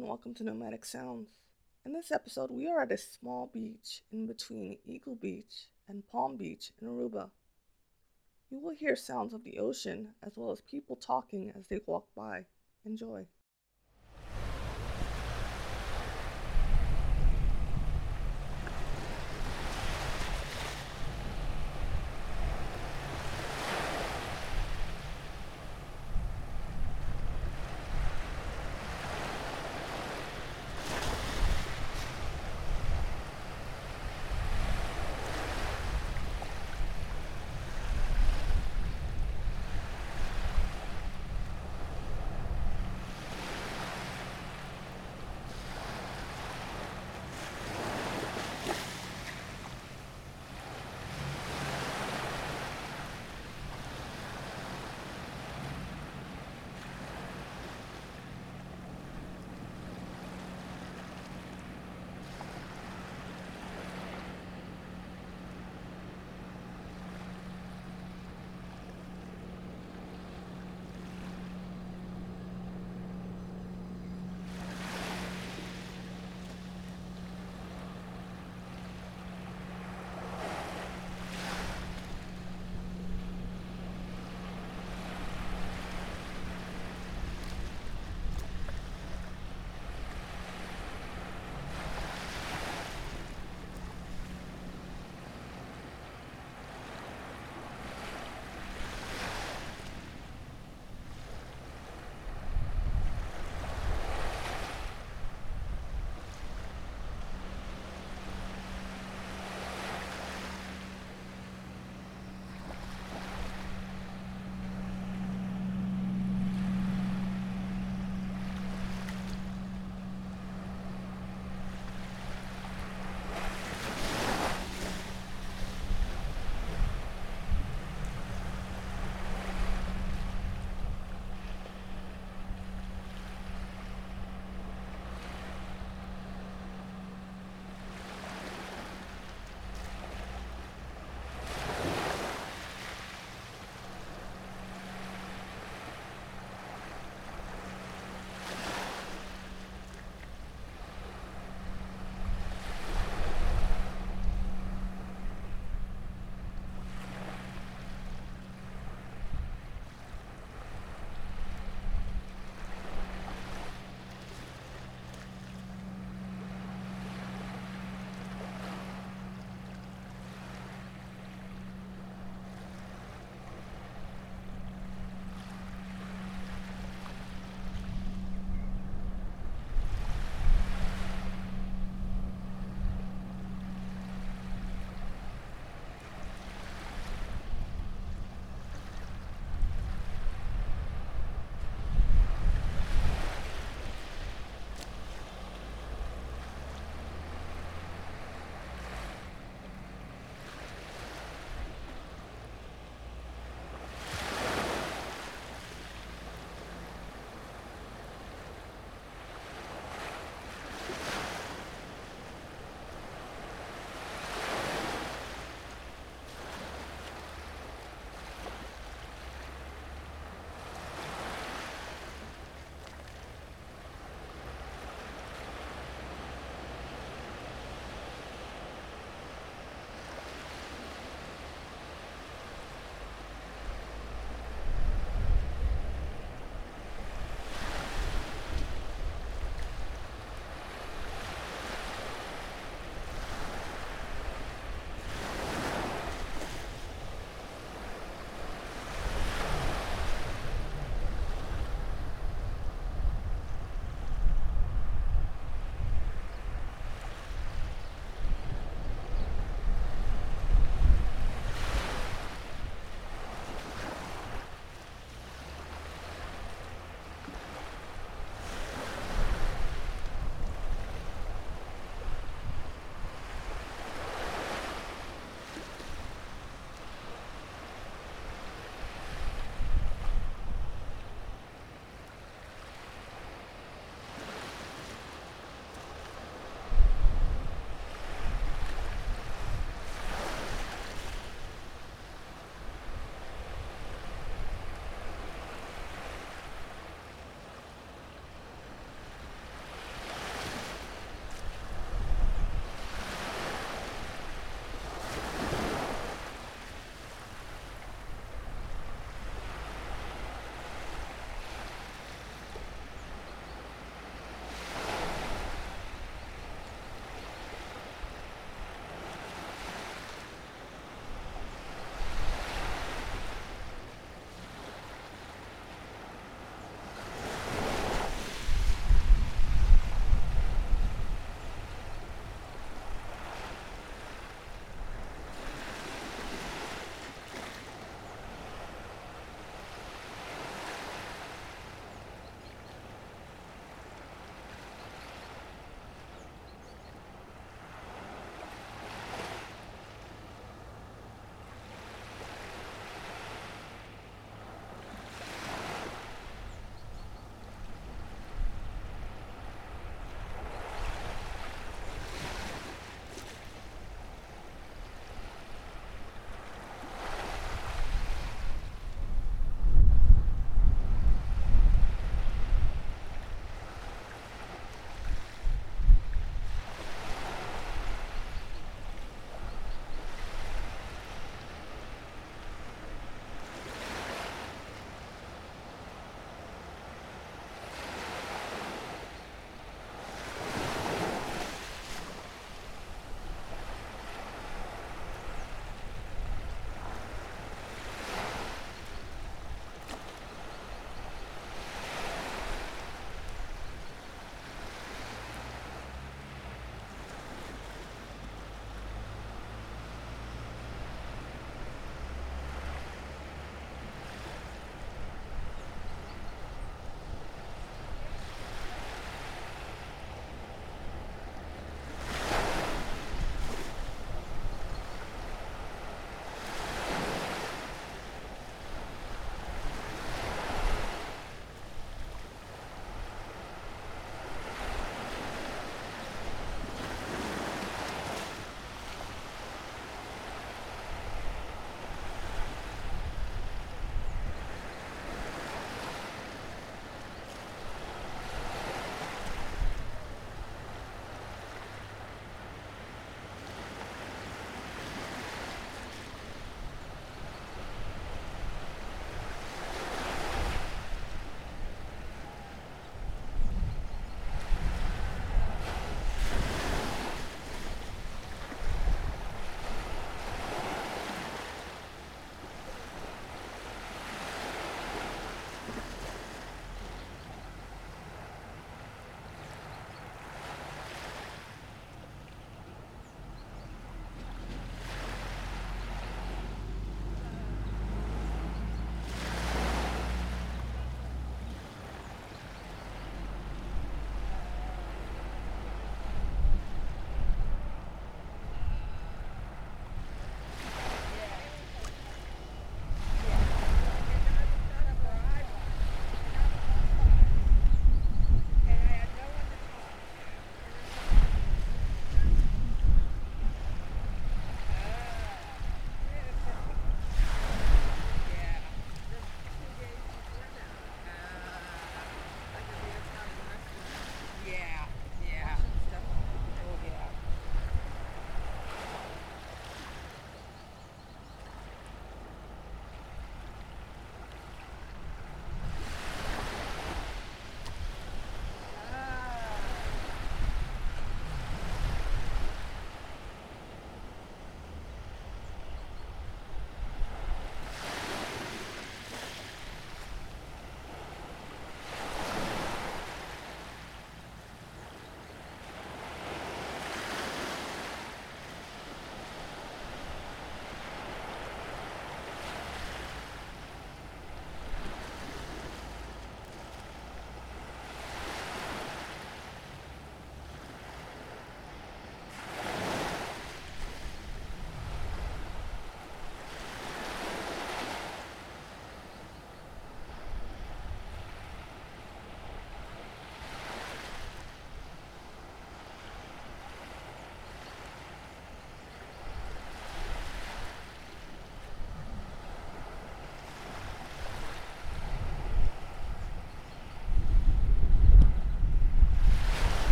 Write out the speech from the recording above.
and welcome to Nomadic Sounds. In this episode, we are at a small beach in between Eagle Beach and Palm Beach in Aruba. You will hear sounds of the ocean as well as people talking as they walk by. Enjoy.